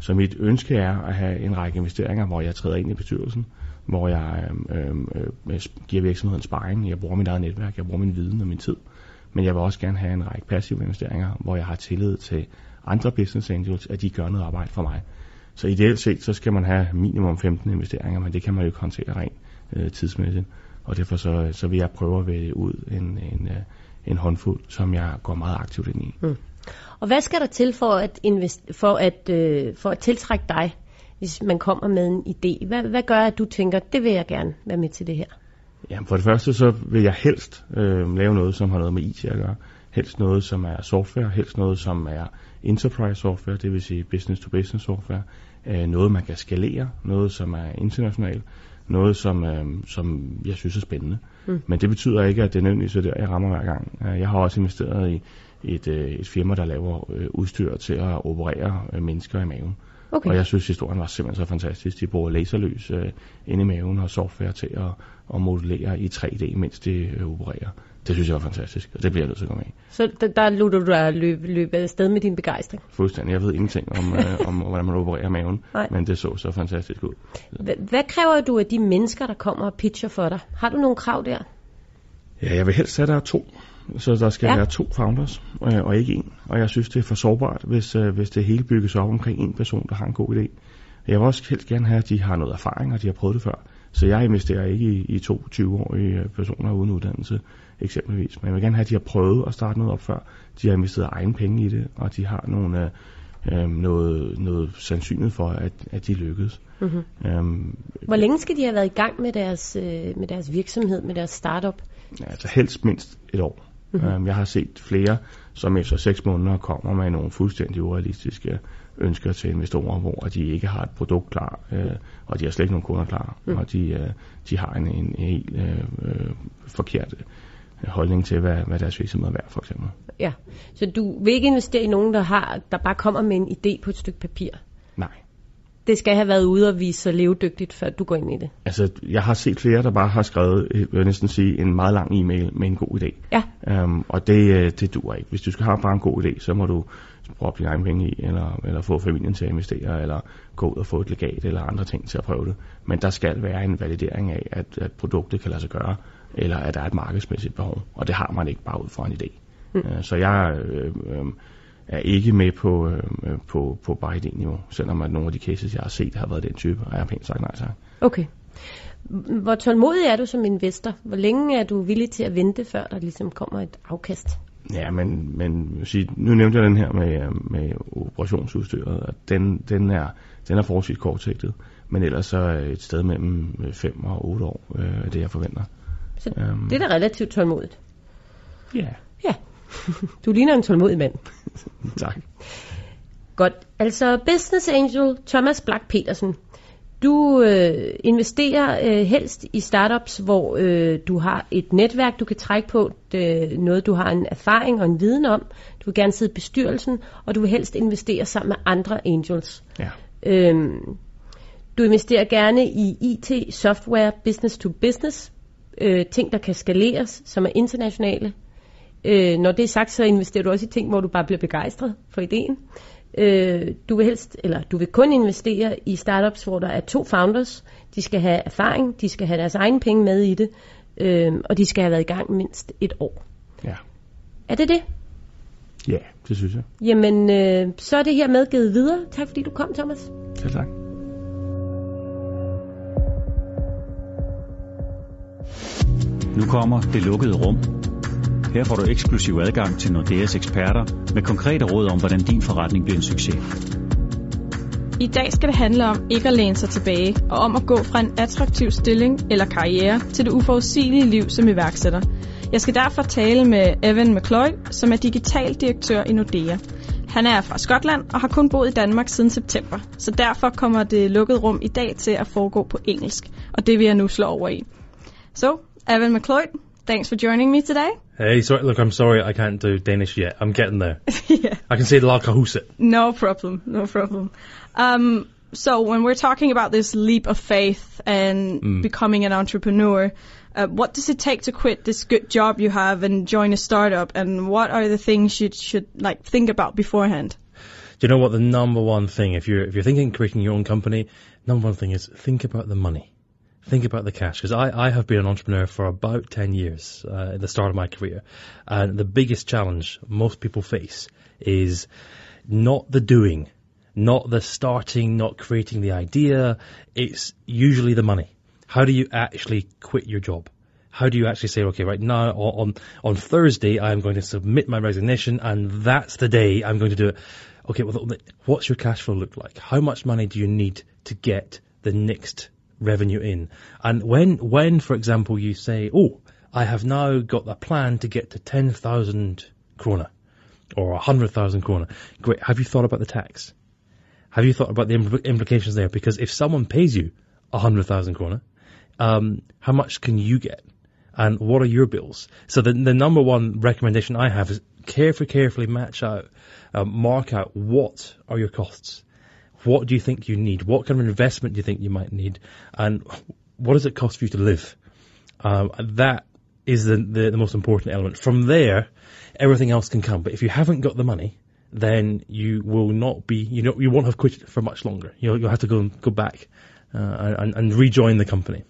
Så mit ønske er at have en række investeringer, hvor jeg træder ind i bestyrelsen, hvor jeg øhm, øhm øh, giver virksomheden sparring, jeg bruger mit eget netværk, jeg bruger min viden og min tid. Men jeg vil også gerne have en række passive investeringer, hvor jeg har tillid til andre business angels, at de gør noget arbejde for mig. Så ideelt set, så skal man have minimum 15 investeringer, men det kan man jo ikke håndtere rent øh, tidsmæssigt. Og derfor så, så vil jeg prøve at vælge ud en, en, øh, en håndfuld, som jeg går meget aktivt ind i. Mm. Og hvad skal der til for at, invest- for at, øh, for at tiltrække dig, hvis man kommer med en idé? Hvad, hvad gør, at du tænker, det vil jeg gerne være med til det her? Ja, for det første så vil jeg helst øh, lave noget, som har noget med IT at gøre. Helst noget, som er software, helst noget, som er enterprise software, det vil sige business to business software. Øh, noget, man kan skalere, noget, som er internationalt, noget, som, øh, som jeg synes er spændende. Mm. Men det betyder ikke, at det er nødvendigvis der, jeg rammer hver gang. Øh, jeg har også investeret i et, øh, et firma, der laver øh, udstyr til at operere øh, mennesker i maven. Okay. Og jeg synes, historien var simpelthen så fantastisk. De bruger laserlys øh, inde i maven og software til at, at modellere i 3D, mens de øh, opererer. Det synes jeg var fantastisk, og det bliver jeg nødt til at komme med. Så der, der lå du der løb, løb afsted med din begejstring? Fuldstændig. Jeg ved ingenting om, øh, om hvordan man opererer maven, Nej. men det så så fantastisk ud. H- hvad kræver du af de mennesker, der kommer og pitcher for dig? Har du nogle krav der? Ja, jeg vil helst have, der er to. Så der skal ja. være to founders, øh, og ikke en. Og jeg synes, det er for sårbart, hvis, øh, hvis det hele bygges op omkring en person, der har en god idé. Jeg vil også helst gerne have, at de har noget erfaring, og de har prøvet det før. Så jeg investerer ikke i, i to 20-årige personer uden uddannelse, eksempelvis. Men jeg vil gerne have, at de har prøvet at starte noget op før. De har investeret egen penge i det, og de har nogle, øh, noget, noget sandsynlighed for, at, at de lykkedes. Mm-hmm. Øhm, Hvor længe skal de have været i gang med deres, øh, med deres virksomhed, med deres startup? Altså helst mindst et år. Mm-hmm. Øhm, jeg har set flere, som efter seks måneder kommer med nogle fuldstændig urealistiske ønsker til investorer, hvor de ikke har et produkt klar, øh, og de har slet ikke nogen kunder klar, mm. og de, øh, de har en, en helt øh, øh, forkert øh, holdning til, hvad, hvad deres virksomhed er værd, for eksempel. Ja, så du vil ikke investere i nogen, der, har, der bare kommer med en idé på et stykke papir? Nej. Det skal have været ude og vise sig levedygtigt, før du går ind i det? Altså, jeg har set flere, der bare har skrevet, jeg vil næsten sige, en meget lang e-mail med en god idé. Ja. Um, og det, øh, det duer ikke. Hvis du skal have bare en god idé, så må du proppe dine egne penge i, eller, eller få familien til at investere, eller gå ud og få et legat, eller andre ting til at prøve det. Men der skal være en validering af, at, at produktet kan lade sig gøre, eller at der er et markedsmæssigt behov. Og det har man ikke bare ud fra en idé. Mm. Uh, så jeg øh, øh, er ikke med på, øh, på, på bare idéniveau, selvom at nogle af de cases, jeg har set, har været den type, og jeg har pænt sagt nej tak. Okay. Hvor tålmodig er du som investor? Hvor længe er du villig til at vente, før der ligesom kommer et afkast? Ja, men, men sige, nu nævnte jeg den her med, med operationsudstyret, og den, den, er, den er forholdsvis kortsigtet, men ellers så et sted mellem 5 og 8 år, øh, det jeg forventer. Så um, det er da relativt tålmodigt? Ja. Ja, du ligner en tålmodig mand. tak. Godt, altså Business Angel Thomas Black Petersen, du øh, investerer øh, helst i startups, hvor øh, du har et netværk, du kan trække på, det, noget du har en erfaring og en viden om. Du vil gerne sidde i bestyrelsen, og du vil helst investere sammen med andre angels. Ja. Øhm, du investerer gerne i IT, software, business to business, øh, ting der kan skaleres, som er internationale. Øh, når det er sagt, så investerer du også i ting, hvor du bare bliver begejstret for ideen. Øh, du vil helst, eller du vil kun investere i startups, hvor der er to founders. De skal have erfaring, de skal have deres egen penge med i det, øh, og de skal have været i gang mindst et år. Ja. Er det det? Ja, det synes jeg. Jamen, øh, så er det her medgivet videre. Tak fordi du kom, Thomas. Selv tak. Nu kommer det lukkede rum her får du eksklusiv adgang til Nordeas eksperter med konkrete råd om, hvordan din forretning bliver en succes. I dag skal det handle om ikke at læne sig tilbage og om at gå fra en attraktiv stilling eller karriere til det uforudsigelige liv som iværksætter. Jeg skal derfor tale med Evan McCloy, som er digital direktør i Nordea. Han er fra Skotland og har kun boet i Danmark siden september, så derfor kommer det lukkede rum i dag til at foregå på engelsk, og det vil jeg nu slå over i. So, Evan McCloy, thanks for joining me today. Hey, sorry, look, I'm sorry I can't do Danish yet. I'm getting there. yeah. I can say the La Cahuset. No problem, no problem. Um, so when we're talking about this leap of faith and mm. becoming an entrepreneur, uh, what does it take to quit this good job you have and join a startup? And what are the things you should like think about beforehand? Do you know what the number one thing, if you're if you're thinking creating your own company, number one thing is think about the money think about the cash because I, I have been an entrepreneur for about 10 years uh, at the start of my career. And the biggest challenge most people face is not the doing, not the starting, not creating the idea. It's usually the money. How do you actually quit your job? How do you actually say, okay, right now on, on Thursday, I'm going to submit my resignation and that's the day I'm going to do it. Okay, well, what's your cash flow look like? How much money do you need to get the next revenue in. And when, when, for example, you say, oh, I have now got a plan to get to 10,000 krona or 100,000 krona. Great. Have you thought about the tax? Have you thought about the impl- implications there? Because if someone pays you 100,000 krona, um, how much can you get? And what are your bills? So the, the number one recommendation I have is carefully, carefully match out, uh, mark out what are your costs. What do you think you need? What kind of investment do you think you might need? And what does it cost for you to live? Um, that is the, the, the most important element. From there, everything else can come. But if you haven't got the money, then you will not be, you know, you won't have quit for much longer. You'll, you'll have to go go back uh, and, and rejoin the company.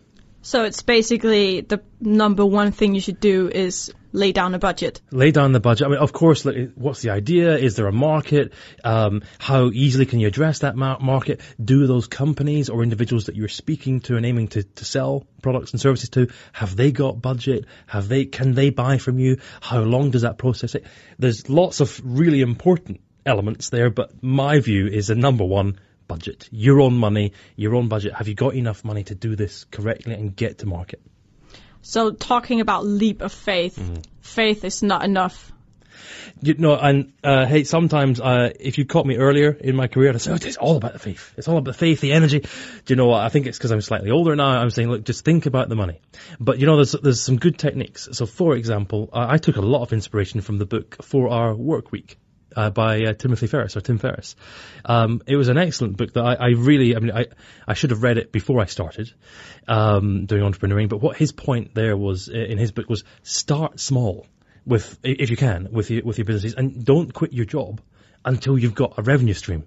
So it's basically the number one thing you should do is lay down a budget. Lay down the budget. I mean, of course, what's the idea? Is there a market? Um, how easily can you address that mar- market? Do those companies or individuals that you're speaking to and aiming to, to sell products and services to, have they got budget? Have they, can they buy from you? How long does that process take? There's lots of really important elements there, but my view is the number one budget. Your own money, your own budget. Have you got enough money to do this correctly and get to market? So talking about leap of faith, faith is not enough. You know, and uh, hey, sometimes uh, if you caught me earlier in my career, I'd say, oh, it's all about the faith. It's all about the faith, the energy. Do you know what? I think it's because I'm slightly older now. I'm saying, look, just think about the money. But you know, there's there's some good techniques. So, for example, I, I took a lot of inspiration from the book Four Hour Work Week. Uh, by uh, Timothy Ferris or Tim Ferris. Um, it was an excellent book that I, I really, I mean, I, I should have read it before I started um, doing entrepreneuring. But what his point there was in his book was start small with, if you can, with your, with your businesses, and don't quit your job until you've got a revenue stream.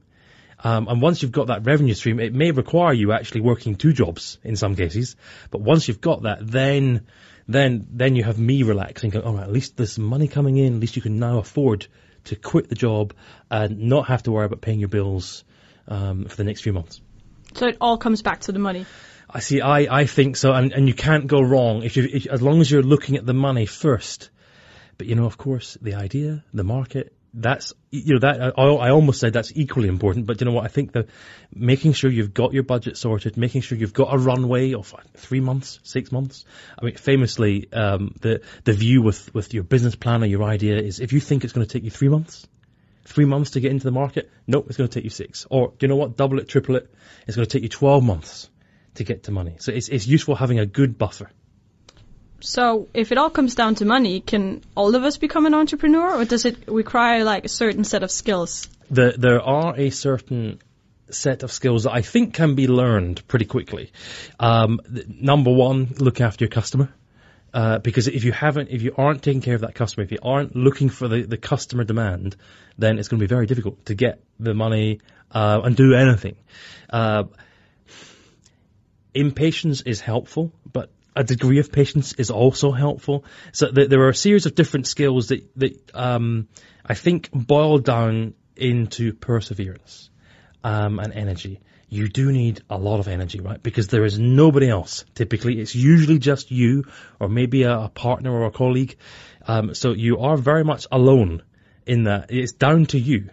Um, and once you've got that revenue stream, it may require you actually working two jobs in some cases. But once you've got that, then then then you have me relaxing. Going, All right, at least there's money coming in. At least you can now afford to quit the job and not have to worry about paying your bills um, for the next few months. So it all comes back to the money. I see. I, I think so, and, and you can't go wrong if you if, as long as you're looking at the money first. But you know, of course, the idea, the market, that's you know that I, I almost said that's equally important. But you know what? I think that making sure you've got your budget sorted, making sure you've got a runway of three months, six months. I mean, famously, um, the the view with with your business plan or your idea is if you think it's going to take you three months, three months to get into the market, nope, it's going to take you six. Or you know what? Double it, triple it. It's going to take you twelve months to get to money. So it's it's useful having a good buffer. So if it all comes down to money, can all of us become an entrepreneur, or does it require like a certain set of skills? the, there are a certain set of skills that I think can be learned pretty quickly. Um, number one, look after your customer. Uh, because if you haven't, if you aren't taking care of that customer, if you aren't looking for the, the customer demand, then it's going to be very difficult to get the money uh, and do anything. Uh, impatience is helpful, but a degree of patience is also helpful. So th- there are a series of different skills that that um, I think boil down into perseverance um, and energy. You do need a lot of energy, right? Because there is nobody else. Typically, it's usually just you, or maybe a, a partner or a colleague. Um, so you are very much alone in that. It's down to you.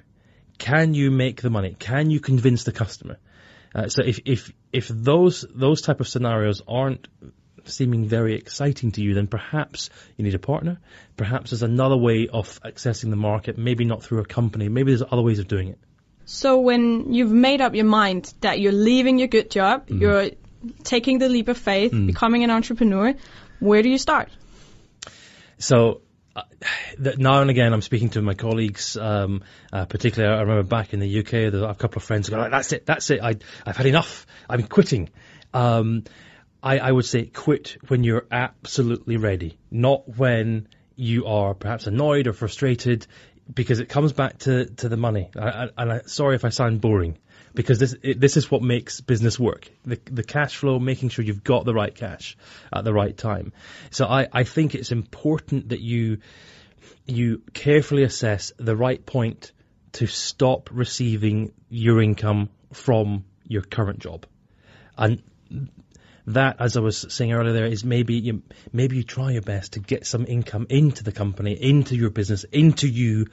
Can you make the money? Can you convince the customer? Uh, so if if if those those type of scenarios aren't seeming very exciting to you, then perhaps you need a partner. Perhaps there's another way of accessing the market. Maybe not through a company. Maybe there's other ways of doing it. So when you've made up your mind that you're leaving your good job, Mm-hmm. you're taking the leap of faith, Mm. becoming an entrepreneur, where do you start? So uh, now and again, I'm speaking to my colleagues. Um, uh, particularly, I remember back in the UK, there's a couple of friends who go, "That's it, that's it. I, I've had enough. I'm quitting." Um, I, I would say quit when you're absolutely ready, not when you are perhaps annoyed or frustrated, because it comes back to, to the money. I, I, and I, sorry if I sound boring, because this it, this is what makes business work. The the cash flow, making sure you've got the right cash at the right time. So I, I think it's important that you you carefully assess the right point to stop receiving your income from your current job. And that, as I was saying earlier, there is maybe you, maybe you try your best to get some income into the company, into your business, into you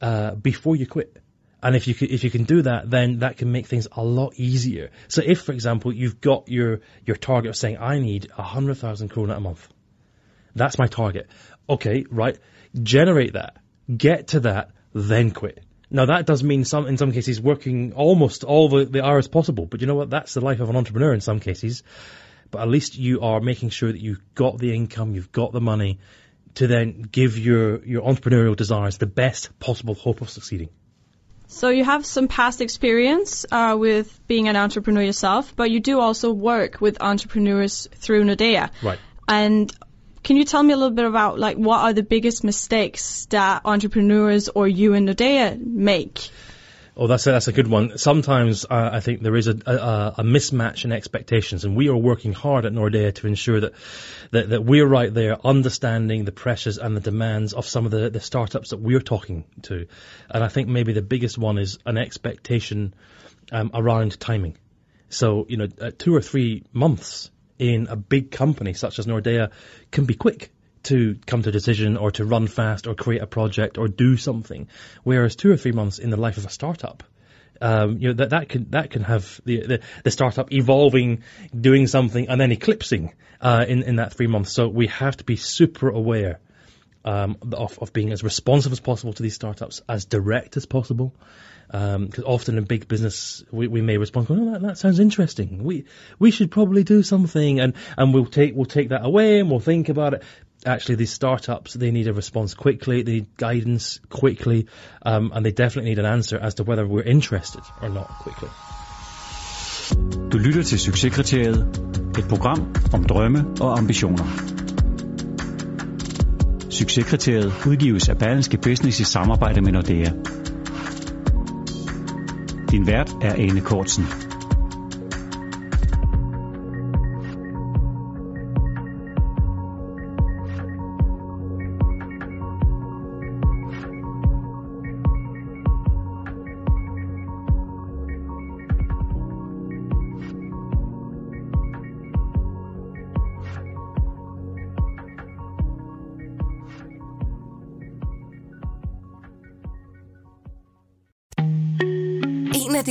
uh, before you quit. And if you can, if you can do that, then that can make things a lot easier. So if, for example, you've got your, your target of saying, I need a hundred thousand krona a month. That's my target. Okay, right. Generate that. Get to that, then quit. Now that does mean some, in some cases, working almost all the, the hours possible. But you know what? That's the life of an entrepreneur in some cases. But at least you are making sure that you've got the income, you've got the money to then give your, your entrepreneurial desires the best possible hope of succeeding. So you have some past experience uh, with being an entrepreneur yourself, but you do also work with entrepreneurs through Nordea. Right. And can you tell me a little bit about like what are the biggest mistakes that entrepreneurs or you and Nordea make? Oh, that's a, that's a good one. Sometimes uh, I think there is a, a, a mismatch in expectations, and we are working hard at Nordea to ensure that, that that we're right there, understanding the pressures and the demands of some of the, the startups that we're talking to. And I think maybe the biggest one is an expectation um, around timing. So you know, uh, two or three months in a big company such as Nordea can be quick to come to a decision or to run fast or create a project or do something. Whereas two or three months in the life of a startup, um, you know that that can that can have the, the, the startup evolving, doing something, and then eclipsing uh, in in that three months. So we have to be super aware um, of of being as responsive as possible to these startups, as direct as possible. Because often in big business, we, we may respond, "Oh, that, that sounds interesting. We we should probably do something," and and we'll take we'll take that away and we'll think about it actually these startups they need a response quickly they need guidance quickly um, and they definitely need an answer as to whether we're interested or not quickly Du lytter til Succeskriteriet, et program om drømme og ambitioner. Succeskriteriet udgives af Business i samarbejde med Nordea. Din vært er Ane Kortsen.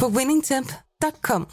på winningtemp.com.